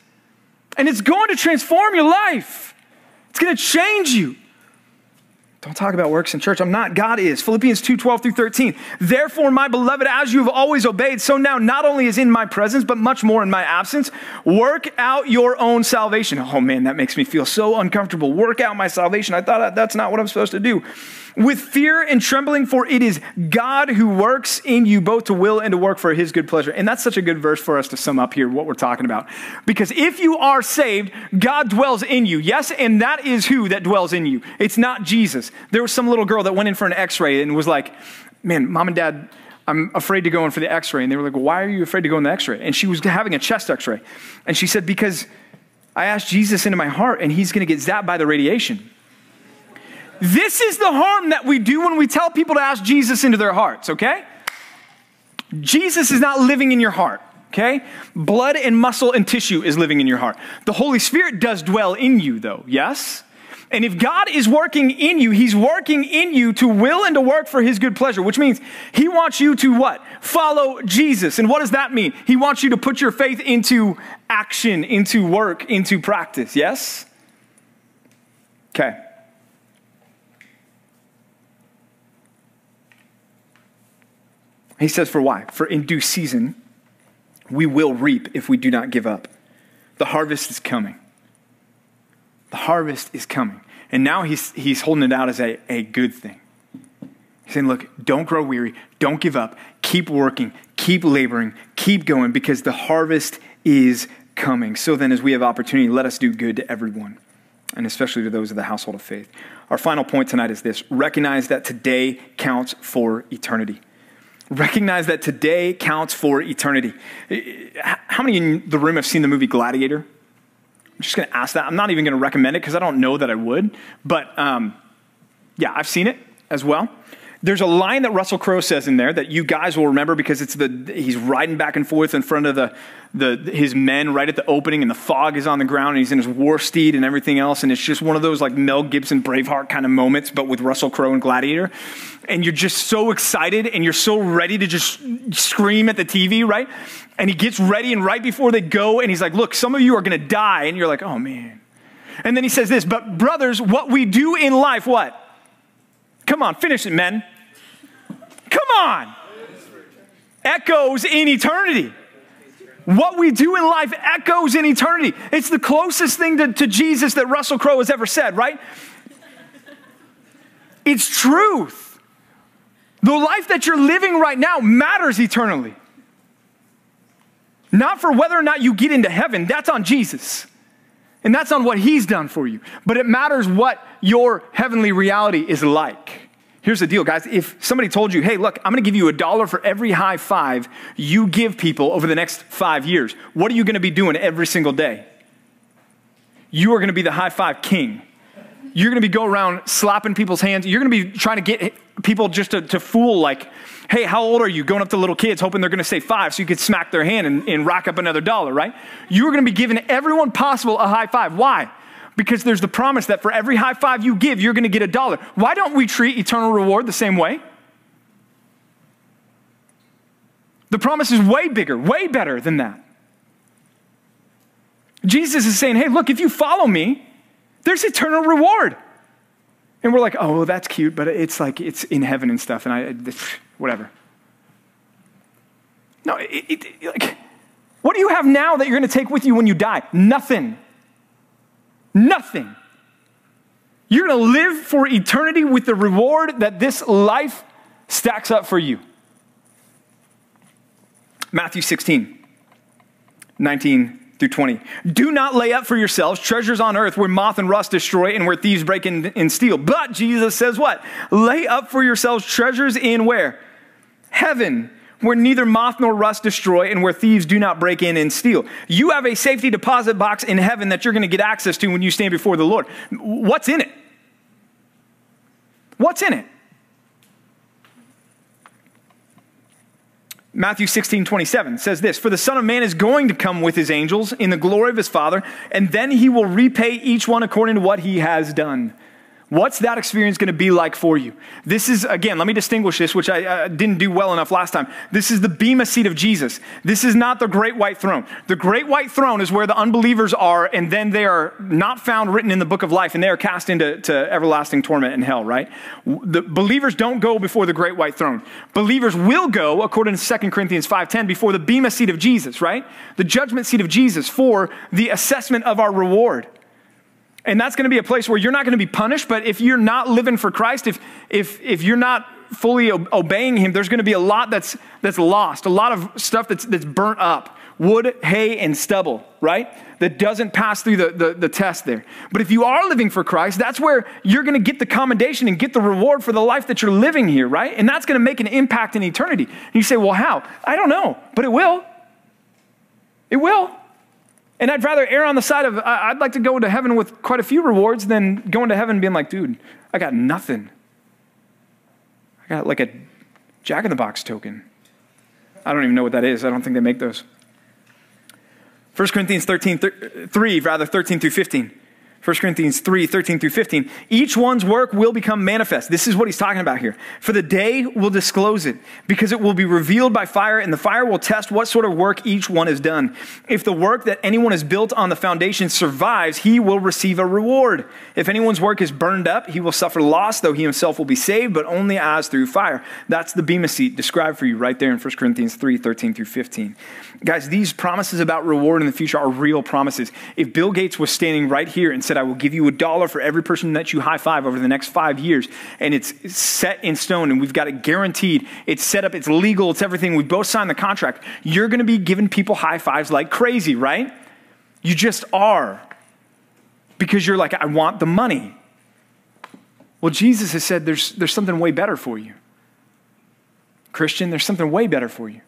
And it's going to transform your life, it's going to change you. Don't talk about works in church. I'm not. God is. Philippians 2 12 through 13. Therefore, my beloved, as you have always obeyed, so now not only is in my presence, but much more in my absence, work out your own salvation. Oh man, that makes me feel so uncomfortable. Work out my salvation. I thought that's not what I'm supposed to do with fear and trembling, for it is God who works in you both to will and to work for his good pleasure. And that's such a good verse for us to sum up here what we're talking about. Because if you are saved, God dwells in you. Yes, and that is who that dwells in you. It's not Jesus. There was some little girl that went in for an x ray and was like, man, mom and dad, I'm afraid to go in for the x ray. And they were like, why are you afraid to go in the x ray? And she was having a chest x ray. And she said, because I asked Jesus into my heart and he's going to get zapped by the radiation. This is the harm that we do when we tell people to ask Jesus into their hearts, okay? Jesus is not living in your heart, okay? Blood and muscle and tissue is living in your heart. The Holy Spirit does dwell in you, though, yes? And if God is working in you, He's working in you to will and to work for His good pleasure, which means He wants you to what? Follow Jesus. And what does that mean? He wants you to put your faith into action, into work, into practice, yes? Okay. He says, For why? For in due season, we will reap if we do not give up. The harvest is coming. The harvest is coming. And now he's, he's holding it out as a, a good thing. He's saying, Look, don't grow weary. Don't give up. Keep working. Keep laboring. Keep going because the harvest is coming. So then, as we have opportunity, let us do good to everyone, and especially to those of the household of faith. Our final point tonight is this recognize that today counts for eternity. Recognize that today counts for eternity. How many in the room have seen the movie Gladiator? I'm just going to ask that. I'm not even going to recommend it because I don't know that I would. But um, yeah, I've seen it as well. There's a line that Russell Crowe says in there that you guys will remember because it's the he's riding back and forth in front of the, the his men right at the opening, and the fog is on the ground, and he's in his war steed and everything else, and it's just one of those like Mel Gibson Braveheart kind of moments, but with Russell Crowe and Gladiator, and you're just so excited and you're so ready to just scream at the TV, right? And he gets ready, and right before they go, and he's like, "Look, some of you are going to die," and you're like, "Oh man." And then he says this, but brothers, what we do in life, what? Come on, finish it, men. Come on. Echoes in eternity. What we do in life echoes in eternity. It's the closest thing to, to Jesus that Russell Crowe has ever said, right? It's truth. The life that you're living right now matters eternally. Not for whether or not you get into heaven, that's on Jesus. And that's on what he's done for you. But it matters what your heavenly reality is like. Here's the deal, guys. If somebody told you, hey, look, I'm going to give you a dollar for every high five you give people over the next five years, what are you going to be doing every single day? You are going to be the high five king. You're going to be going around slapping people's hands. You're going to be trying to get people just to, to fool, like, hey, how old are you? Going up to little kids, hoping they're going to say five so you could smack their hand and, and rack up another dollar, right? You are going to be giving everyone possible a high five. Why? Because there's the promise that for every high five you give, you're going to get a dollar. Why don't we treat eternal reward the same way? The promise is way bigger, way better than that. Jesus is saying, hey, look, if you follow me, there's eternal reward. And we're like, oh, that's cute, but it's like, it's in heaven and stuff, and I, whatever. No, it, it, like, what do you have now that you're going to take with you when you die? Nothing. Nothing. You're going to live for eternity with the reward that this life stacks up for you. Matthew 16, 19 through 20. Do not lay up for yourselves treasures on earth where moth and rust destroy and where thieves break in and steal. But Jesus says what? Lay up for yourselves treasures in where? Heaven, where neither moth nor rust destroy and where thieves do not break in and steal. You have a safety deposit box in heaven that you're going to get access to when you stand before the Lord. What's in it? What's in it? Matthew 16, 27 says this For the Son of Man is going to come with his angels in the glory of his Father, and then he will repay each one according to what he has done. What's that experience going to be like for you? This is, again, let me distinguish this, which I uh, didn't do well enough last time. This is the Bema seat of Jesus. This is not the great white throne. The great white throne is where the unbelievers are, and then they are not found written in the book of life, and they are cast into to everlasting torment in hell, right? The believers don't go before the great white throne. Believers will go, according to 2 Corinthians 5.10, before the Bema seat of Jesus, right? The judgment seat of Jesus for the assessment of our reward. And that's going to be a place where you're not going to be punished, but if you're not living for Christ, if, if, if you're not fully obeying Him, there's going to be a lot that's, that's lost, a lot of stuff that's, that's burnt up wood, hay, and stubble, right? That doesn't pass through the, the, the, test there. But if you are living for Christ, that's where you're going to get the commendation and get the reward for the life that you're living here, right? And that's going to make an impact in eternity. And you say, well, how? I don't know, but it will. It will. And I'd rather err on the side of, I'd like to go to heaven with quite a few rewards than going to heaven being like, dude, I got nothing. I got like a jack in the box token. I don't even know what that is. I don't think they make those. 1 Corinthians 13, 3, rather 13 through 15. 1 Corinthians 3 13 through 15. Each one's work will become manifest. This is what he's talking about here. For the day will disclose it, because it will be revealed by fire, and the fire will test what sort of work each one has done. If the work that anyone has built on the foundation survives, he will receive a reward. If anyone's work is burned up, he will suffer loss, though he himself will be saved, but only as through fire. That's the Bema seat described for you right there in 1 Corinthians 3 13 through 15. Guys, these promises about reward in the future are real promises. If Bill Gates was standing right here and said, I will give you a dollar for every person that you high five over the next five years, and it's set in stone and we've got it guaranteed, it's set up, it's legal, it's everything, we both signed the contract, you're going to be giving people high fives like crazy, right? You just are. Because you're like, I want the money. Well, Jesus has said there's, there's something way better for you. Christian, there's something way better for you.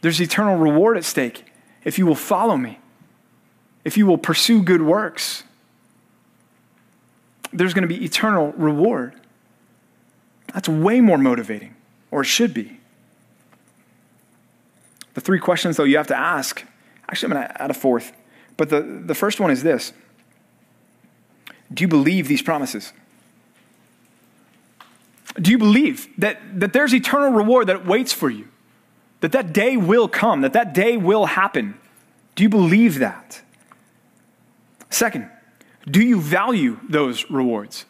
There's eternal reward at stake if you will follow me, if you will pursue good works. There's going to be eternal reward. That's way more motivating, or it should be. The three questions, though, you have to ask. Actually, I'm going to add a fourth. But the, the first one is this Do you believe these promises? Do you believe that, that there's eternal reward that waits for you? that that day will come, that that day will happen. Do you believe that? Second, do you value those rewards?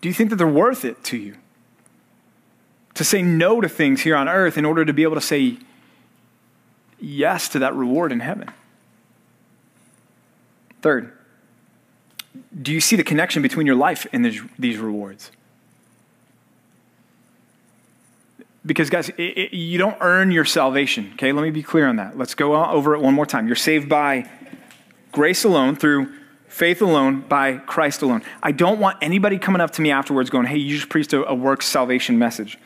Do you think that they're worth it to you? To say no to things here on earth in order to be able to say yes to that reward in heaven? Third, do you see the connection between your life and these rewards? Because, guys, it, it, you don't earn your salvation. Okay, let me be clear on that. Let's go over it one more time. You're saved by grace alone, through faith alone, by Christ alone. I don't want anybody coming up to me afterwards going, hey, you just preached a, a works salvation message.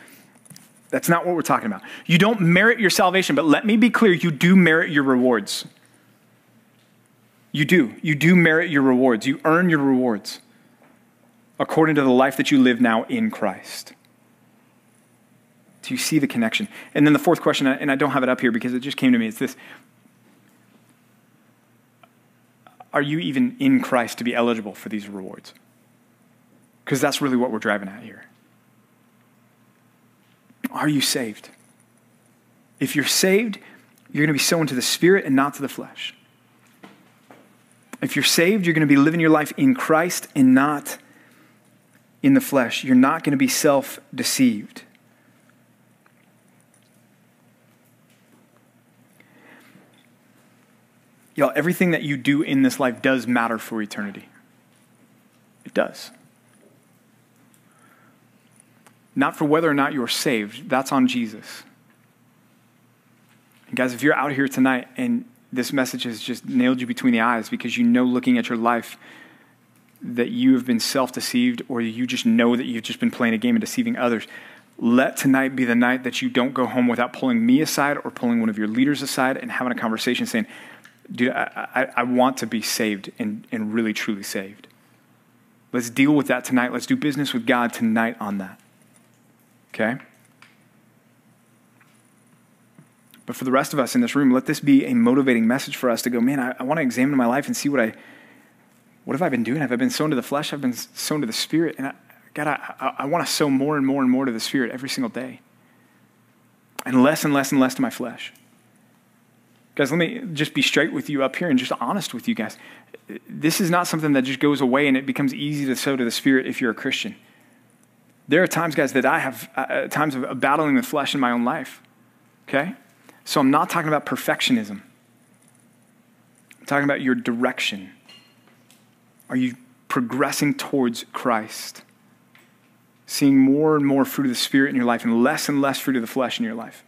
That's not what we're talking about. You don't merit your salvation, but let me be clear you do merit your rewards. You do. You do merit your rewards. You earn your rewards. according to the life that you live now in Christ. Do you see the connection? And then the fourth question, and I don't have it up here because it just came to me, it's this Are you even in Christ to be eligible for these rewards? Because that's really what we're driving at here. Are you saved? If you're saved, you're going to be sown to the Spirit and not to the flesh. If you're saved, you're going to be living your life in Christ and not in the flesh. You're not going to be self deceived. Y'all, everything that you do in this life does matter for eternity. It does. Not for whether or not you're saved, that's on Jesus. And guys, if you're out here tonight and this message has just nailed you between the eyes because you know looking at your life that you have been self deceived or you just know that you've just been playing a game and deceiving others, let tonight be the night that you don't go home without pulling me aside or pulling one of your leaders aside and having a conversation saying, dude, I, I, I want to be saved and, and really truly saved. Let's deal with that tonight. Let's do business with God tonight on that. Okay? But for the rest of us in this room, let this be a motivating message for us to go, man, I, I want to examine my life and see what I, what have I been doing? Have I been sown to the flesh? I've been sown to the spirit. And I, God, I, I, I want to sow more and more and more to the spirit every single day. And less and less and less to my flesh. Guys, let me just be straight with you up here and just honest with you guys. This is not something that just goes away and it becomes easy to sow to the spirit if you're a Christian. There are times, guys, that I have uh, times of battling the flesh in my own life. Okay? So I'm not talking about perfectionism. I'm talking about your direction. Are you progressing towards Christ? Seeing more and more fruit of the Spirit in your life and less and less fruit of the flesh in your life.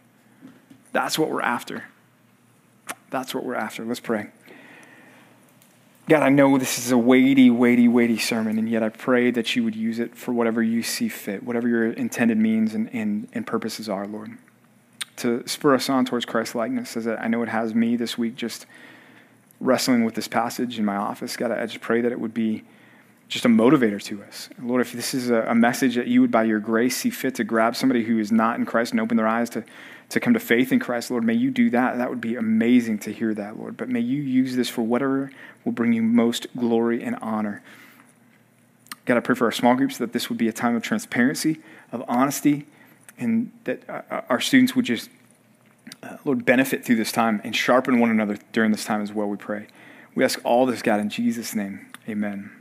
That's what we're after. That's what we're after. Let's pray. God, I know this is a weighty, weighty, weighty sermon, and yet I pray that you would use it for whatever you see fit, whatever your intended means and, and, and purposes are, Lord to spur us on towards Christ likeness, as I know it has me this week just wrestling with this passage in my office. God, I just pray that it would be just a motivator to us. Lord, if this is a, a, message that you would, by your grace, see fit to grab somebody who is not in Christ and open their eyes to, to come to faith in Christ, Lord, may you do that. That would be amazing to hear that, Lord. But may you use this for whatever will bring you most glory and honor. God, I pray for our small groups that this would be a time of transparency, of honesty, and that our students would just, uh, Lord, benefit through this time and sharpen one another during this time as well, we pray. We ask all this, God, in Jesus' name. Amen.